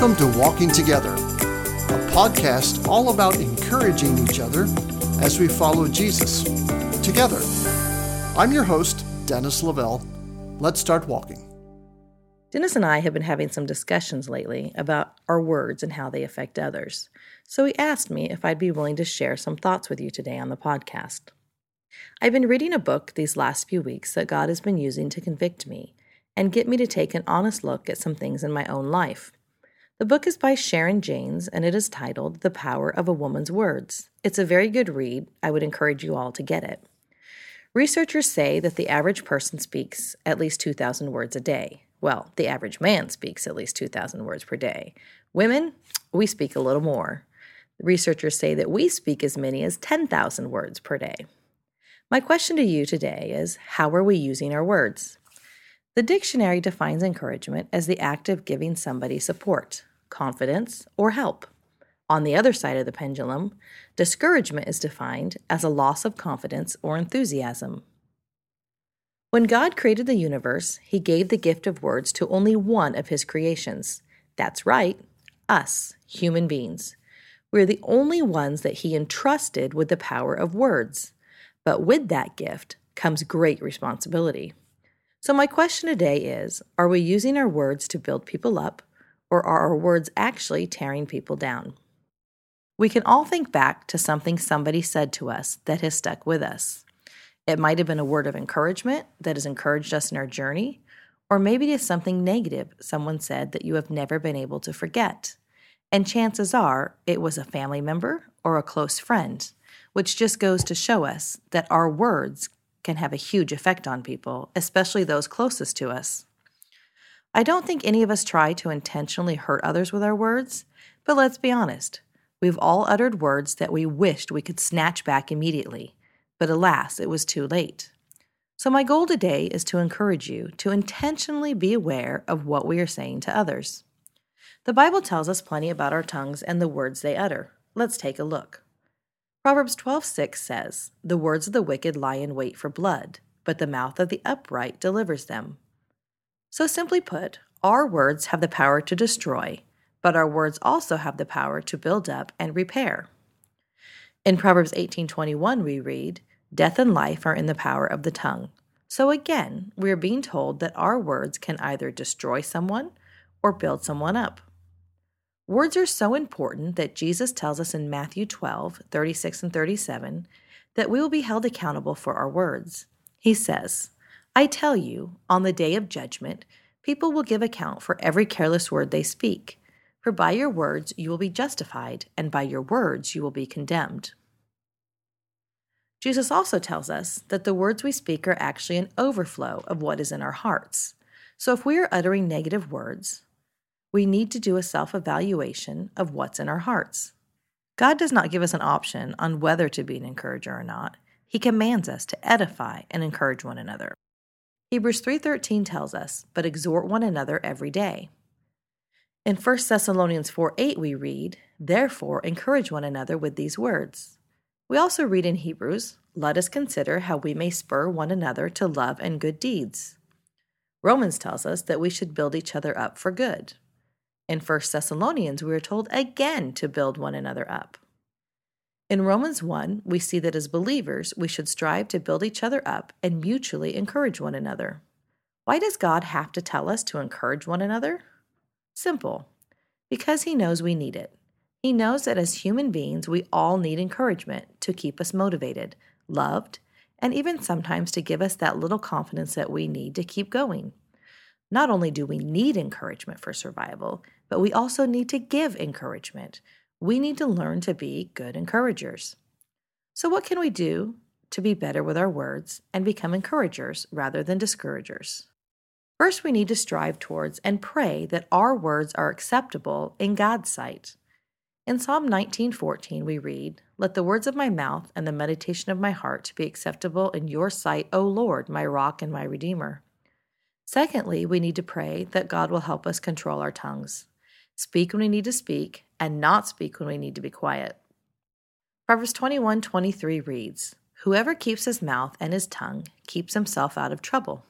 Welcome to Walking Together, a podcast all about encouraging each other as we follow Jesus together. I'm your host, Dennis Lavelle. Let's start walking. Dennis and I have been having some discussions lately about our words and how they affect others. So he asked me if I'd be willing to share some thoughts with you today on the podcast. I've been reading a book these last few weeks that God has been using to convict me and get me to take an honest look at some things in my own life. The book is by Sharon Jaynes and it is titled The Power of a Woman's Words. It's a very good read. I would encourage you all to get it. Researchers say that the average person speaks at least 2,000 words a day. Well, the average man speaks at least 2,000 words per day. Women, we speak a little more. Researchers say that we speak as many as 10,000 words per day. My question to you today is how are we using our words? The dictionary defines encouragement as the act of giving somebody support, confidence, or help. On the other side of the pendulum, discouragement is defined as a loss of confidence or enthusiasm. When God created the universe, He gave the gift of words to only one of His creations. That's right, us, human beings. We're the only ones that He entrusted with the power of words. But with that gift comes great responsibility. So, my question today is Are we using our words to build people up or are our words actually tearing people down? We can all think back to something somebody said to us that has stuck with us. It might have been a word of encouragement that has encouraged us in our journey, or maybe it is something negative someone said that you have never been able to forget. And chances are it was a family member or a close friend, which just goes to show us that our words can have a huge effect on people, especially those closest to us. I don't think any of us try to intentionally hurt others with our words, but let's be honest. We've all uttered words that we wished we could snatch back immediately, but alas, it was too late. So, my goal today is to encourage you to intentionally be aware of what we are saying to others. The Bible tells us plenty about our tongues and the words they utter. Let's take a look. Proverbs 12:6 says, "The words of the wicked lie in wait for blood, but the mouth of the upright delivers them." So, simply put, our words have the power to destroy, but our words also have the power to build up and repair. In Proverbs 18:21 we read, "Death and life are in the power of the tongue." So again, we are being told that our words can either destroy someone or build someone up. Words are so important that Jesus tells us in Matthew 12, 36 and 37, that we will be held accountable for our words. He says, I tell you, on the day of judgment, people will give account for every careless word they speak. For by your words you will be justified, and by your words you will be condemned. Jesus also tells us that the words we speak are actually an overflow of what is in our hearts. So if we are uttering negative words, we need to do a self evaluation of what's in our hearts. God does not give us an option on whether to be an encourager or not. He commands us to edify and encourage one another. Hebrews 3:13 tells us, "But exhort one another every day." In 1 Thessalonians 4:8 we read, "Therefore encourage one another with these words." We also read in Hebrews, "Let us consider how we may spur one another to love and good deeds." Romans tells us that we should build each other up for good. In 1 Thessalonians, we are told again to build one another up. In Romans 1, we see that as believers, we should strive to build each other up and mutually encourage one another. Why does God have to tell us to encourage one another? Simple. Because He knows we need it. He knows that as human beings, we all need encouragement to keep us motivated, loved, and even sometimes to give us that little confidence that we need to keep going. Not only do we need encouragement for survival, but we also need to give encouragement we need to learn to be good encouragers. So, what can we do to be better with our words and become encouragers rather than discouragers? First, we need to strive towards and pray that our words are acceptable in God's sight. In Psalm 19:14 we read, "Let the words of my mouth and the meditation of my heart be acceptable in your sight, O Lord, my rock and my redeemer." Secondly, we need to pray that God will help us control our tongues. Speak when we need to speak and not speak when we need to be quiet. Proverbs 21:23 reads, "Whoever keeps his mouth and his tongue keeps himself out of trouble."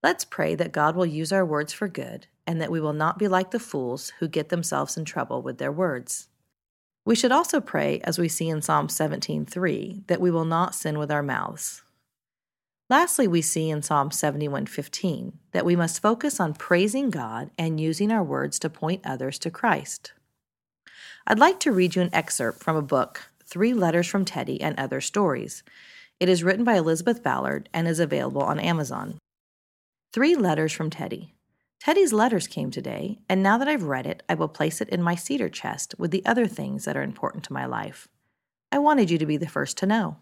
Let's pray that God will use our words for good and that we will not be like the fools who get themselves in trouble with their words. We should also pray, as we see in Psalm 17:3, that we will not sin with our mouths. Lastly, we see in Psalm 71:15 that we must focus on praising God and using our words to point others to Christ. I'd like to read you an excerpt from a book, Three Letters from Teddy and Other Stories. It is written by Elizabeth Ballard and is available on Amazon. Three Letters from Teddy. Teddy's letters came today, and now that I've read it, I will place it in my cedar chest with the other things that are important to my life. I wanted you to be the first to know.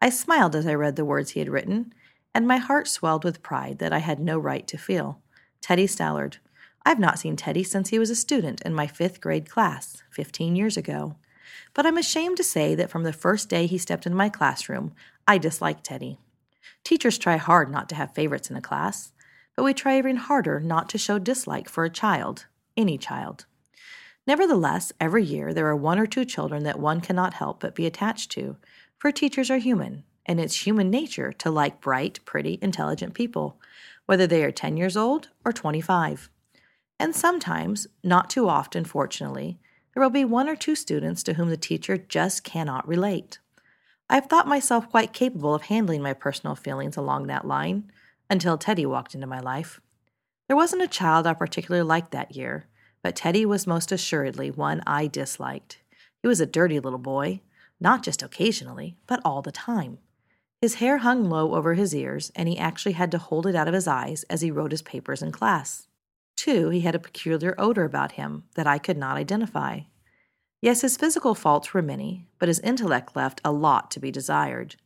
I smiled as I read the words he had written, and my heart swelled with pride that I had no right to feel. Teddy Stallard. I've not seen Teddy since he was a student in my fifth grade class, 15 years ago. But I'm ashamed to say that from the first day he stepped into my classroom, I disliked Teddy. Teachers try hard not to have favorites in a class, but we try even harder not to show dislike for a child, any child. Nevertheless, every year there are one or two children that one cannot help but be attached to, for teachers are human, and it's human nature to like bright, pretty, intelligent people, whether they are 10 years old or 25. And sometimes, not too often, fortunately, there will be one or two students to whom the teacher just cannot relate. I've thought myself quite capable of handling my personal feelings along that line until Teddy walked into my life. There wasn't a child I particularly liked that year, but Teddy was most assuredly one I disliked. He was a dirty little boy, not just occasionally, but all the time. His hair hung low over his ears, and he actually had to hold it out of his eyes as he wrote his papers in class. Two, he had a peculiar odor about him that I could not identify. Yes, his physical faults were many, but his intellect left a lot to be desired.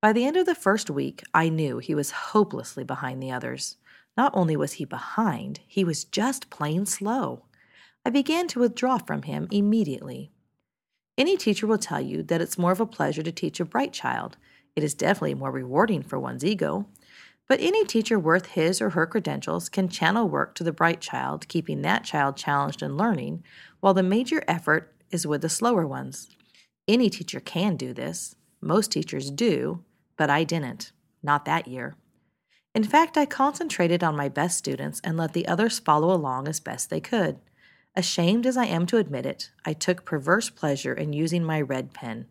By the end of the first week, I knew he was hopelessly behind the others. Not only was he behind, he was just plain slow. I began to withdraw from him immediately. Any teacher will tell you that it's more of a pleasure to teach a bright child. It is definitely more rewarding for one's ego. But any teacher worth his or her credentials can channel work to the bright child, keeping that child challenged and learning, while the major effort is with the slower ones. Any teacher can do this. Most teachers do, but I didn't. Not that year. In fact, I concentrated on my best students and let the others follow along as best they could. Ashamed as I am to admit it, I took perverse pleasure in using my red pen,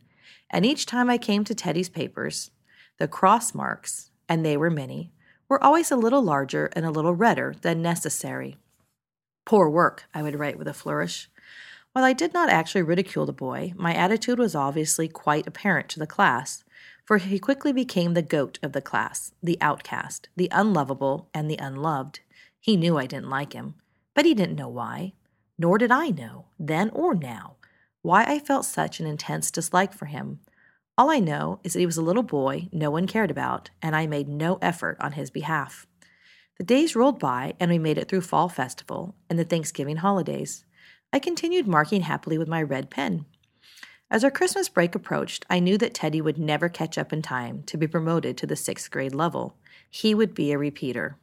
and each time I came to Teddy's papers, the cross marks, and they were many, were always a little larger and a little redder than necessary. Poor work, I would write with a flourish. While I did not actually ridicule the boy, my attitude was obviously quite apparent to the class, for he quickly became the goat of the class, the outcast, the unlovable, and the unloved. He knew I didn't like him, but he didn't know why nor did I know, then or now, why I felt such an intense dislike for him. All I know is that he was a little boy no one cared about, and I made no effort on his behalf. The days rolled by, and we made it through Fall Festival and the Thanksgiving holidays. I continued marking happily with my red pen. As our Christmas break approached, I knew that Teddy would never catch up in time to be promoted to the sixth grade level. He would be a repeater.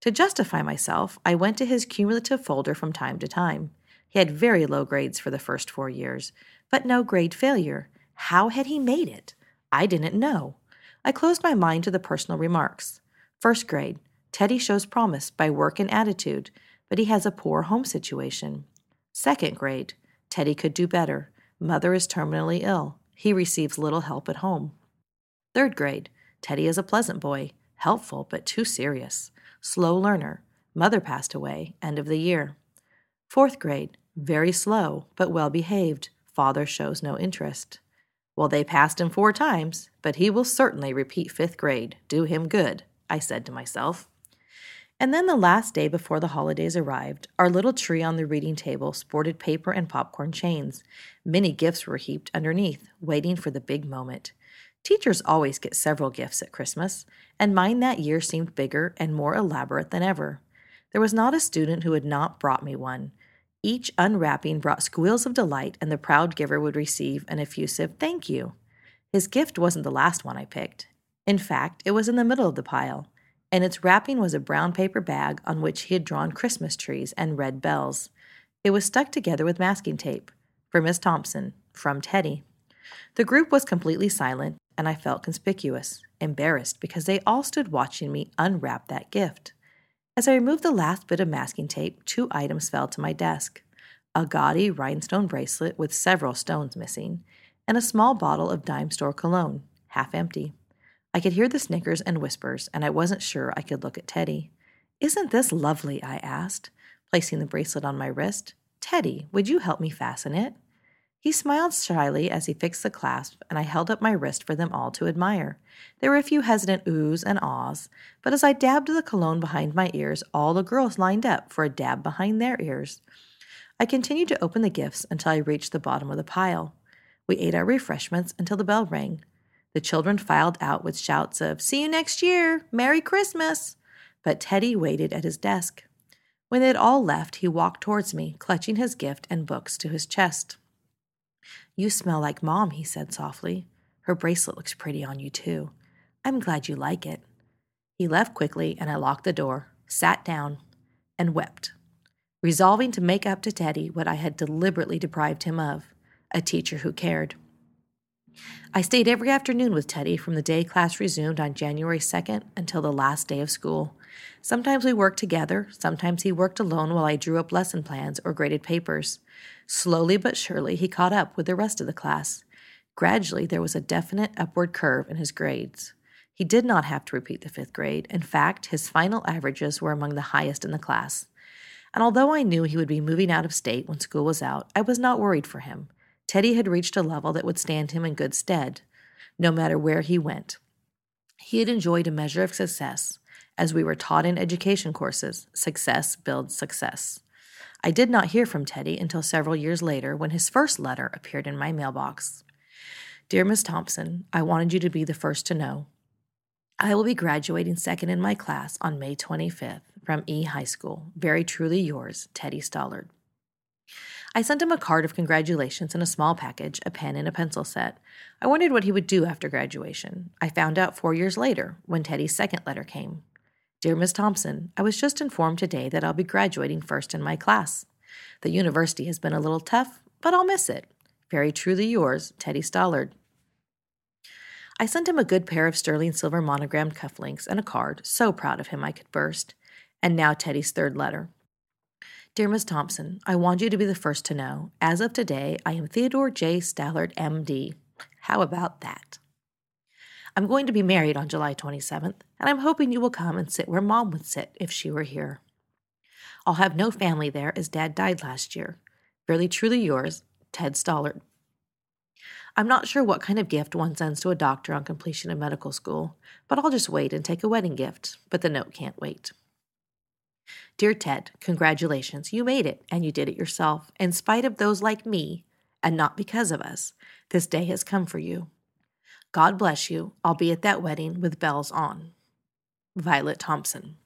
To justify myself, I went to his cumulative folder from time to time. He had very low grades for the first four years, but no grade failure. How had he made it? I didn't know. I closed my mind to the personal remarks. First grade, Teddy shows promise by work and attitude, but he has a poor home situation. Second grade, Teddy could do better. Mother is terminally ill. He receives little help at home. Third grade, Teddy is a pleasant boy, helpful but too serious slow learner. Mother passed away, end of the year. Fourth grade, very slow, but well behaved. Father shows no interest. Well, they passed him four times, but he will certainly repeat fifth grade. Do him good, I said to myself. And then the last day before the holidays arrived, our little tree on the reading table sported paper and popcorn chains. Many gifts were heaped underneath, waiting for the big moment. Teachers always get several gifts at Christmas, and mine that year seemed bigger and more elaborate than ever. There was not a student who had not brought me one. Each unwrapping brought squeals of delight, and the proud giver would receive an effusive thank you. His gift wasn't the last one I picked. In fact, it was in the middle of the pile, and its wrapping was a brown paper bag on which he had drawn Christmas trees and red bells. It was stuck together with masking tape. For Miss Thompson, from Teddy. The group was completely silent, and I felt conspicuous, embarrassed, because they all stood watching me unwrap that gift. As I removed the last bit of masking tape, two items fell to my desk a gaudy rhinestone bracelet with several stones missing, and a small bottle of dime store cologne, half empty. I could hear the snickers and whispers, and I wasn't sure I could look at Teddy. Isn't this lovely? I asked, placing the bracelet on my wrist. Teddy, would you help me fasten it? He smiled shyly as he fixed the clasp, and I held up my wrist for them all to admire. There were a few hesitant oohs and ahs, but as I dabbed the cologne behind my ears, all the girls lined up for a dab behind their ears. I continued to open the gifts until I reached the bottom of the pile. We ate our refreshments until the bell rang. The children filed out with shouts of, See you next year! Merry Christmas! But Teddy waited at his desk. When they had all left, he walked towards me, clutching his gift and books to his chest. You smell like Mom, he said softly. Her bracelet looks pretty on you, too. I'm glad you like it. He left quickly, and I locked the door, sat down, and wept, resolving to make up to Teddy what I had deliberately deprived him of a teacher who cared. I stayed every afternoon with Teddy from the day class resumed on January 2nd until the last day of school. Sometimes we worked together, sometimes he worked alone while I drew up lesson plans or graded papers. Slowly but surely, he caught up with the rest of the class. Gradually, there was a definite upward curve in his grades. He did not have to repeat the fifth grade. In fact, his final averages were among the highest in the class. And although I knew he would be moving out of state when school was out, I was not worried for him. Teddy had reached a level that would stand him in good stead, no matter where he went. He had enjoyed a measure of success. As we were taught in education courses, success builds success. I did not hear from Teddy until several years later when his first letter appeared in my mailbox. Dear Miss Thompson, I wanted you to be the first to know. I will be graduating second in my class on May 25th from E High School. Very truly yours, Teddy Stallard. I sent him a card of congratulations and a small package, a pen and a pencil set. I wondered what he would do after graduation. I found out four years later when Teddy's second letter came. Dear Miss Thompson, I was just informed today that I'll be graduating first in my class. The university has been a little tough, but I'll miss it. Very truly yours, Teddy Stallard. I sent him a good pair of sterling silver monogrammed cufflinks and a card, so proud of him I could burst. And now Teddy's third letter. Dear Miss Thompson, I want you to be the first to know. As of today, I am Theodore J. Stallard, M.D. How about that? I'm going to be married on July 27th, and I'm hoping you will come and sit where Mom would sit if she were here. I'll have no family there as Dad died last year. Very truly yours, Ted Stallard. I'm not sure what kind of gift one sends to a doctor on completion of medical school, but I'll just wait and take a wedding gift, but the note can't wait. Dear Ted, congratulations. You made it, and you did it yourself, in spite of those like me, and not because of us. This day has come for you. God bless you. I'll be at that wedding with bells on. Violet Thompson.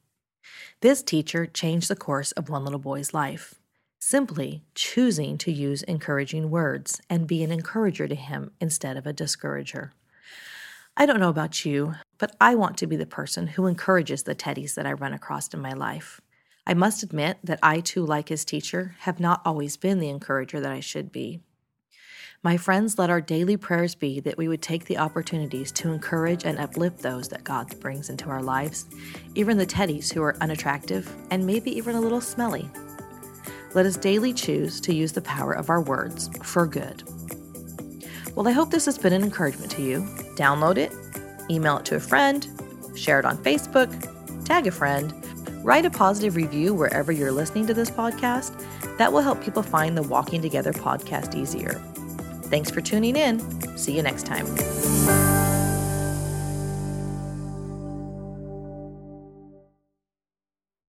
This teacher changed the course of one little boy's life, simply choosing to use encouraging words and be an encourager to him instead of a discourager. I don't know about you, but I want to be the person who encourages the teddies that I run across in my life. I must admit that I too, like his teacher, have not always been the encourager that I should be. My friends, let our daily prayers be that we would take the opportunities to encourage and uplift those that God brings into our lives, even the teddies who are unattractive and maybe even a little smelly. Let us daily choose to use the power of our words for good. Well, I hope this has been an encouragement to you. Download it, email it to a friend, share it on Facebook, tag a friend, write a positive review wherever you're listening to this podcast. That will help people find the Walking Together podcast easier. Thanks for tuning in. See you next time.